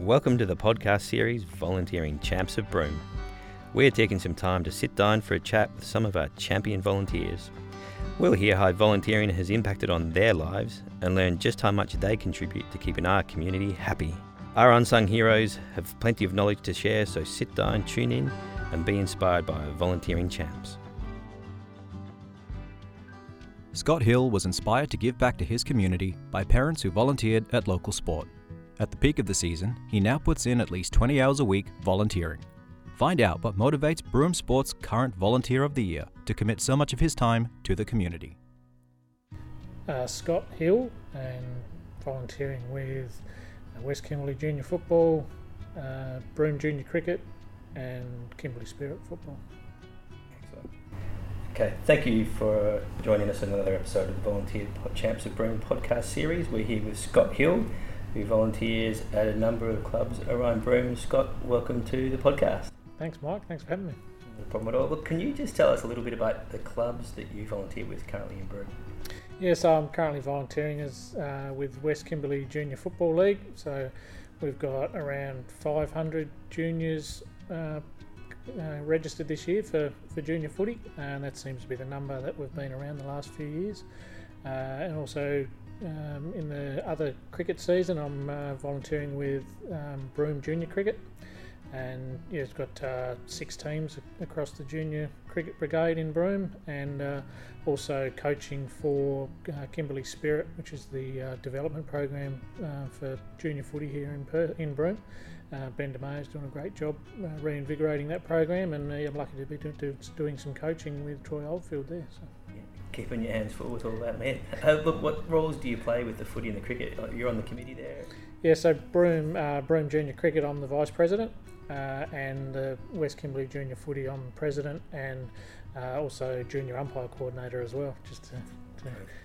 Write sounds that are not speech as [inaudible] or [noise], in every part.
Welcome to the podcast series Volunteering Champs of Broome. We're taking some time to sit down for a chat with some of our champion volunteers. We'll hear how volunteering has impacted on their lives and learn just how much they contribute to keeping our community happy. Our unsung heroes have plenty of knowledge to share, so sit down, tune in, and be inspired by our volunteering champs. Scott Hill was inspired to give back to his community by parents who volunteered at local sport. At the peak of the season, he now puts in at least 20 hours a week volunteering. Find out what motivates Broome Sport's current Volunteer of the Year to commit so much of his time to the community. Uh, Scott Hill and volunteering with West Kimberley Junior Football, uh, Broome Junior Cricket, and Kimberley Spirit Football. Okay, thank you for joining us on another episode of the Volunteer Champs of Broome podcast series. We're here with Scott Hill, who volunteers at a number of clubs around Broome. Scott, welcome to the podcast. Thanks, Mike. Thanks for having me. No problem at all. Look, can you just tell us a little bit about the clubs that you volunteer with currently in Broome? Yes, I'm currently volunteering as uh, with West Kimberley Junior Football League. So we've got around 500 juniors uh, uh, registered this year for, for junior footy, and that seems to be the number that we've been around the last few years. Uh, and also um, in the other cricket season, I'm uh, volunteering with um, Broome Junior Cricket, and yeah, it's got uh, six teams across the junior cricket brigade in Broome, and uh, also coaching for uh, Kimberley Spirit, which is the uh, development program uh, for junior footy here in per- in Broome. Ben DeMay is doing a great job reinvigorating that program, and I'm lucky to be do, do, doing some coaching with Troy Oldfield there. So. Keeping your hands full with all that, man. Uh, look, what roles do you play with the footy and the cricket? You're on the committee there. Yeah, so Broome, uh, Broome Junior Cricket, I'm the vice president, uh, and the West Kimberley Junior Footy, I'm president, and also junior umpire coordinator as well, just to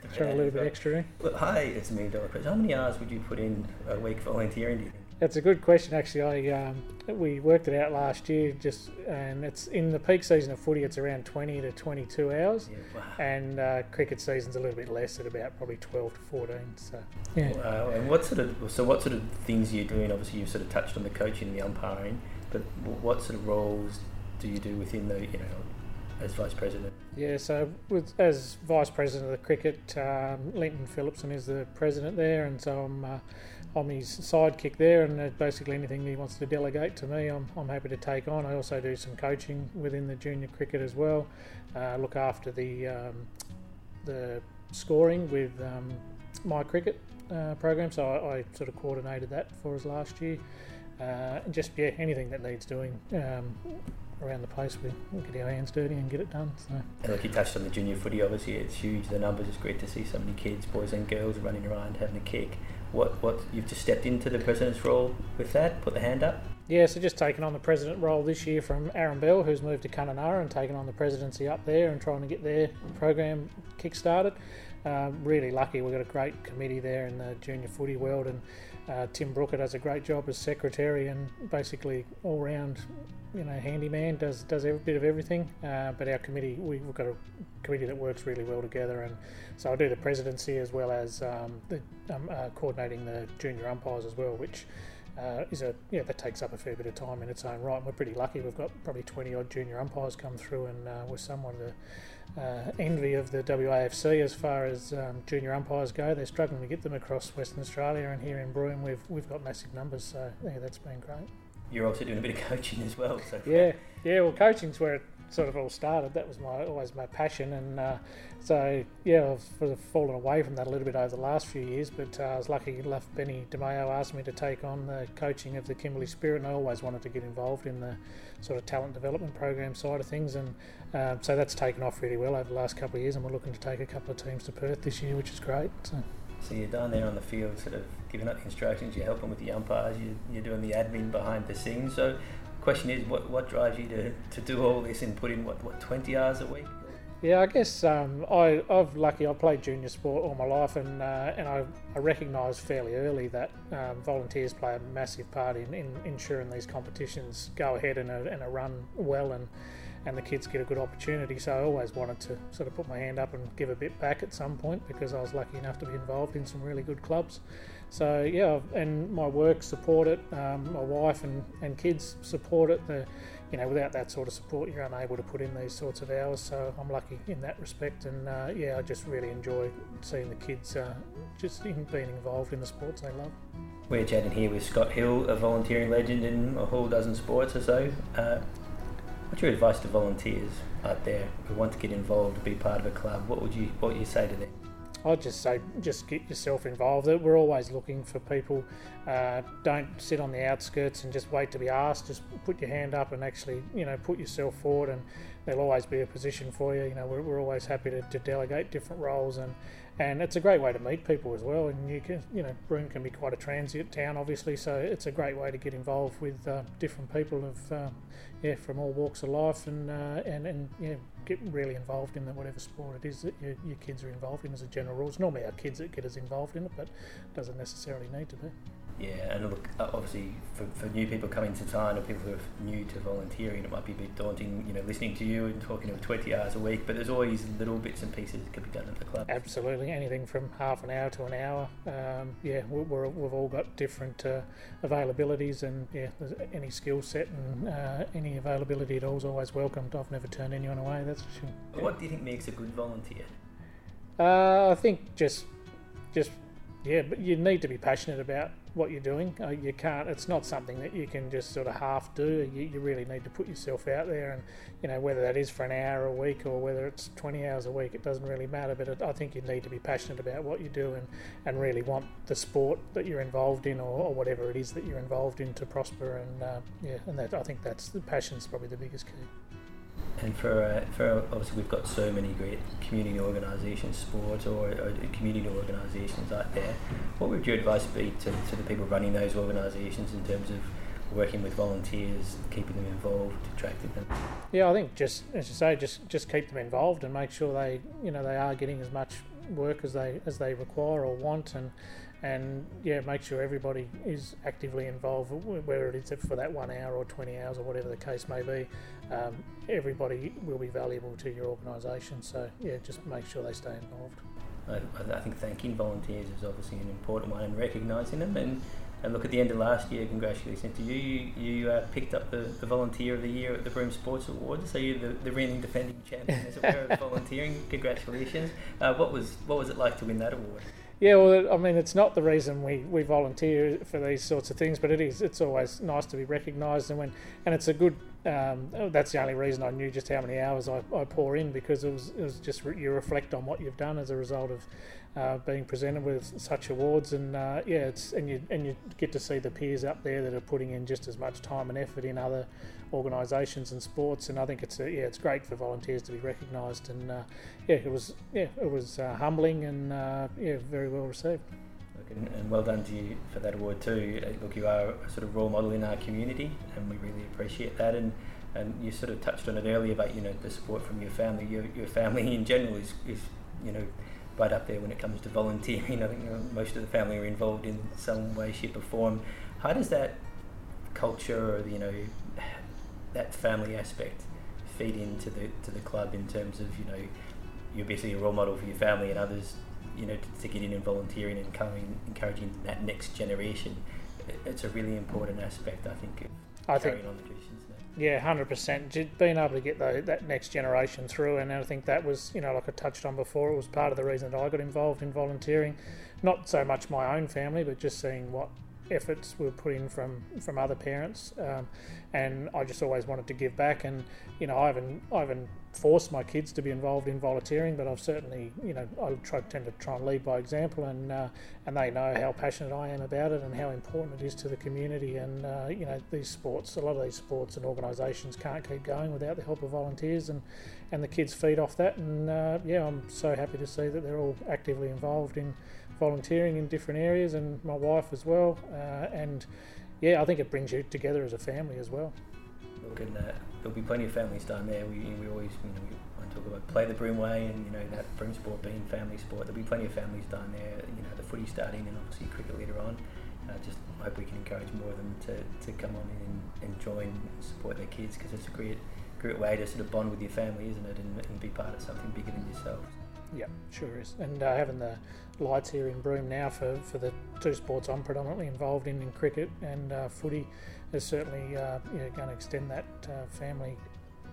to throw a little bit extra in. Look, hi, it's a million dollar question. How many hours would you put in a week volunteering? That's a good question. Actually, I um, we worked it out last year. Just and it's in the peak season of footy, it's around twenty to twenty-two hours, Yeah, wow. and uh, cricket season's a little bit less at about probably twelve to fourteen. So yeah, Wow. And what sort of so what sort of things are you doing? Obviously, you've sort of touched on the coaching, and the umpiring, but what sort of roles do you do within the you know as vice president? yeah. So with as vice president of the cricket, um, Linton Phillipson is the president there, and so I'm. Uh, I'm his sidekick there, and uh, basically anything he wants to delegate to me, I'm, I'm happy to take on. I also do some coaching within the junior cricket as well. Uh, look after the um, the scoring with um, MyCricket uh, program, so I, I sort of coordinated that for us last year. Uh, just yeah, anything that needs doing um, around the place, we, get our hands dirty and get it done. So. And like you touched on the junior footy, obviously it's huge. The numbers It's great to see so many kids, boys and girls, running around having a kick. What what you've just stepped into the president's role with that? Put the hand up. Yeah, so just taking on the president role this year from Aaron Bell, who's moved to Kununurra and taken on the presidency up there and trying to get their program kick-started. Uh, really lucky, we've got a great committee there in the junior footy world, and uh, Tim Brooker does a great job as secretary and basically all-round, you know, handyman. does does every bit of everything. Uh, but our committee, we, we've got a committee that works really well together, and so I do the presidency as well as um, the um, uh, coordinating the junior umpires as well, which uh, is a yeah that takes up a fair bit of time in its own right. And we're pretty lucky; we've got probably twenty odd junior umpires come through, and uh, we're somewhat the uh, envy of the WAFC as far as um, junior umpires go. They're struggling to get them across Western Australia, and here in Broome we've we've got massive numbers. So yeah, that's been great. You're also doing a bit of [laughs] coaching as well. So Yeah, yeah. Well, coaching's where it sort of all started. That was my always my passion, and uh, so yeah, I've sort of fallen away from that a little bit over the last few years. But uh, I was lucky enough. Benny DeMayo asked me to take on the coaching of the Kimberley Spirit, and I always wanted to get involved in the sort of talent development program side of things, and uh, so that's taken off really well over the last couple of years. And we're looking to take a couple of teams to Perth this year, which is great. So. So you're down there on the field, sort of giving up the instructions. You're helping with the umpires. You, you're doing the admin behind the scenes. So, question is, what, what drives you to, to do all this and put in what what 20 hours a week? Yeah, I guess um, I, I've lucky. I played junior sport all my life, and uh, and I, I recognised fairly early that um, volunteers play a massive part in, in ensuring these competitions go ahead and are, and are run well, and and the kids get a good opportunity. So I always wanted to sort of put my hand up and give a bit back at some point because I was lucky enough to be involved in some really good clubs. So yeah, and my work support it. Um, my wife and, and kids support it. The, you know, without that sort of support, you're unable to put in these sorts of hours. So I'm lucky in that respect, and uh, yeah, I just really enjoy seeing the kids uh, just in being involved in the sports they love. We're chatting here with Scott Hill, a volunteering legend in a whole dozen sports or so. Uh, what's your advice to volunteers out there who want to get involved, be part of a club? What would you what would you say to them? I'd just say just get yourself involved. We're always looking for people. Uh, don't sit on the outskirts and just wait to be asked. Just put your hand up and actually, you know, put yourself forward, and there'll always be a position for you. You know, we're, we're always happy to, to delegate different roles, and and it's a great way to meet people as well. And you can, you know, Broome can be quite a transient town, obviously, so it's a great way to get involved with uh, different people of, uh, yeah, from all walks of life, and uh, and and yeah, get really involved in the, whatever sport it is that your, your kids are involved in as a general rule. It's normally our kids that get us involved in it, but it doesn't necessarily need to be. Yeah, and look, obviously for, for new people coming to town or people who are new to volunteering, it might be a bit daunting, you know, listening to you and talking of 20 hours a week, but there's always little bits and pieces that can be done at the club. Absolutely, anything from half an hour to an hour. Um, yeah, we're, we have all got different uh, availabilities, and yeah, any skill set and uh, any availability at all is always welcomed. I've never turned anyone away, that's for sure. What do you think makes a good volunteer? Uh, I think just, just yeah, but you need to be passionate about what you're doing. Uh, you can't. It's not something that you can just sort of half do. You, you, really need to put yourself out there, and you know whether that is for an hour a week or whether it's 20 hours a week. It doesn't really matter. But it, I think you need to be passionate about what you do and and really want the sport that you're involved in or, or whatever it is that you're involved in to prosper. And uh, yeah, and that I think that's the passion's probably the biggest key and for uh, for obviously we've got so many great community organisations, sports or, or, community organisations out there. What would your advice be to, to the people running those organisations in terms of working with volunteers, keeping them involved, attracting them? Yeah, I think just as you say, just just keep them involved and make sure they you know they are getting as much work as they as they require or want and and yeah, make sure everybody is actively involved, whether it is for that one hour or 20 hours or whatever the case may be. Um, everybody will be valuable to your organisation, so yeah, just make sure they stay involved. I, I, think thanking volunteers is obviously an important one and recognising them. And, and look, at the end of last year, congratulations to you. You, you uh, picked up the, the Volunteer of the Year at the Broome Sports Awards, so you're the, the reigning defending champion as it were of [laughs] volunteering. Congratulations. Uh, what was what was it like to win that award? Yeah, well, I mean, it's not the reason we, we volunteer for these sorts of things, but it is. It's always nice to be recognised, and when and it's a good. Um, that's the only reason I knew just how many hours I, I pour in because it was it was just re- you reflect on what you've done as a result of uh, being presented with such awards, and uh, yeah, it's and you and you get to see the peers up there that are putting in just as much time and effort in other organisations and sports, and I think it's a, yeah, it's great for volunteers to be recognised, and uh, yeah, it was yeah, it was uh, humbling and uh, yeah, very well received. And, well done to you for that award too. Uh, look, you are a sort of role model in our community, and we really appreciate that. And and you sort of touched on it earlier about you know the support from your family. Your your family in general is is you know right up there when it comes to volunteering. [laughs] I think you know, most of the family are involved in some way, shape, or form. How does that culture, or you know, that family aspect feed into the to the club in terms of you know you're basically a role model for your family and others you know to, to get in and volunteering and encouraging, encouraging that next generation it's a really important aspect I think of I carrying think, on the traditions yeah, hundred percent. Being able to get the, that next generation through, and I think that was, you know, like I touched on before, it was part of the reason that I got involved in volunteering. Not so much my own family, but just seeing what efforts were put in from from other parents, um, and I just always wanted to give back. And you know, I haven't I haven't forced my kids to be involved in volunteering, but I've certainly you know I try tend to try and lead by example, and uh, and they know how passionate I am about it and how important it is to the community. And uh, you know, these sports, a lot of these sports and organisations can't keep going without the help of volunteers, and and the kids feed off that. And uh, yeah, I'm so happy to see that they're all actively involved in volunteering in different areas, and my wife as well. Uh, and yeah, I think it brings you together as a family as well. Look, and uh, there'll be plenty of families down there. We, we always, you know, we talk about play the Broome way, and you know that Broome sport being family sport. There'll be plenty of families down there. You know, the footy starting, and obviously cricket later on. Uh, just hope we can encourage more of them to, to come on in and, and join and support their kids because it's a great great way to sort of bond with your family, isn't it, and, and be part of something bigger than yourself. Yeah, sure is. And uh, having the lights here in Broome now for, for the two sports I'm predominantly involved in, in cricket and uh, footy, is certainly uh, you know, going to extend that uh, family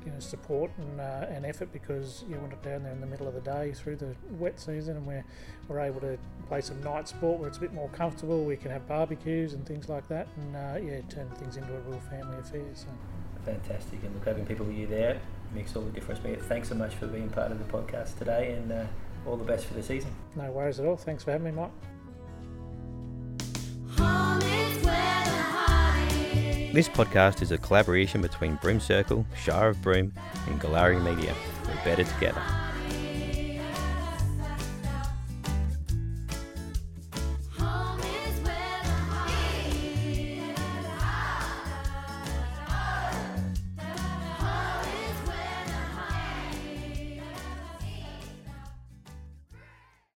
you know, support and, uh, and effort because you want it down there in the middle of the day through the wet season and we're, we're able to play some night sport where it's a bit more comfortable. We can have barbecues and things like that and uh, yeah, turn things into a real family affair. So. Fantastic. And look, having people with you there makes all the difference. But thanks so much for being part of the podcast today and uh, all the best for the season. No worries at all. Thanks for having me, Mike. This podcast is a collaboration between Broome Circle, Shire of Broome, and Goolarri Media. We're better together.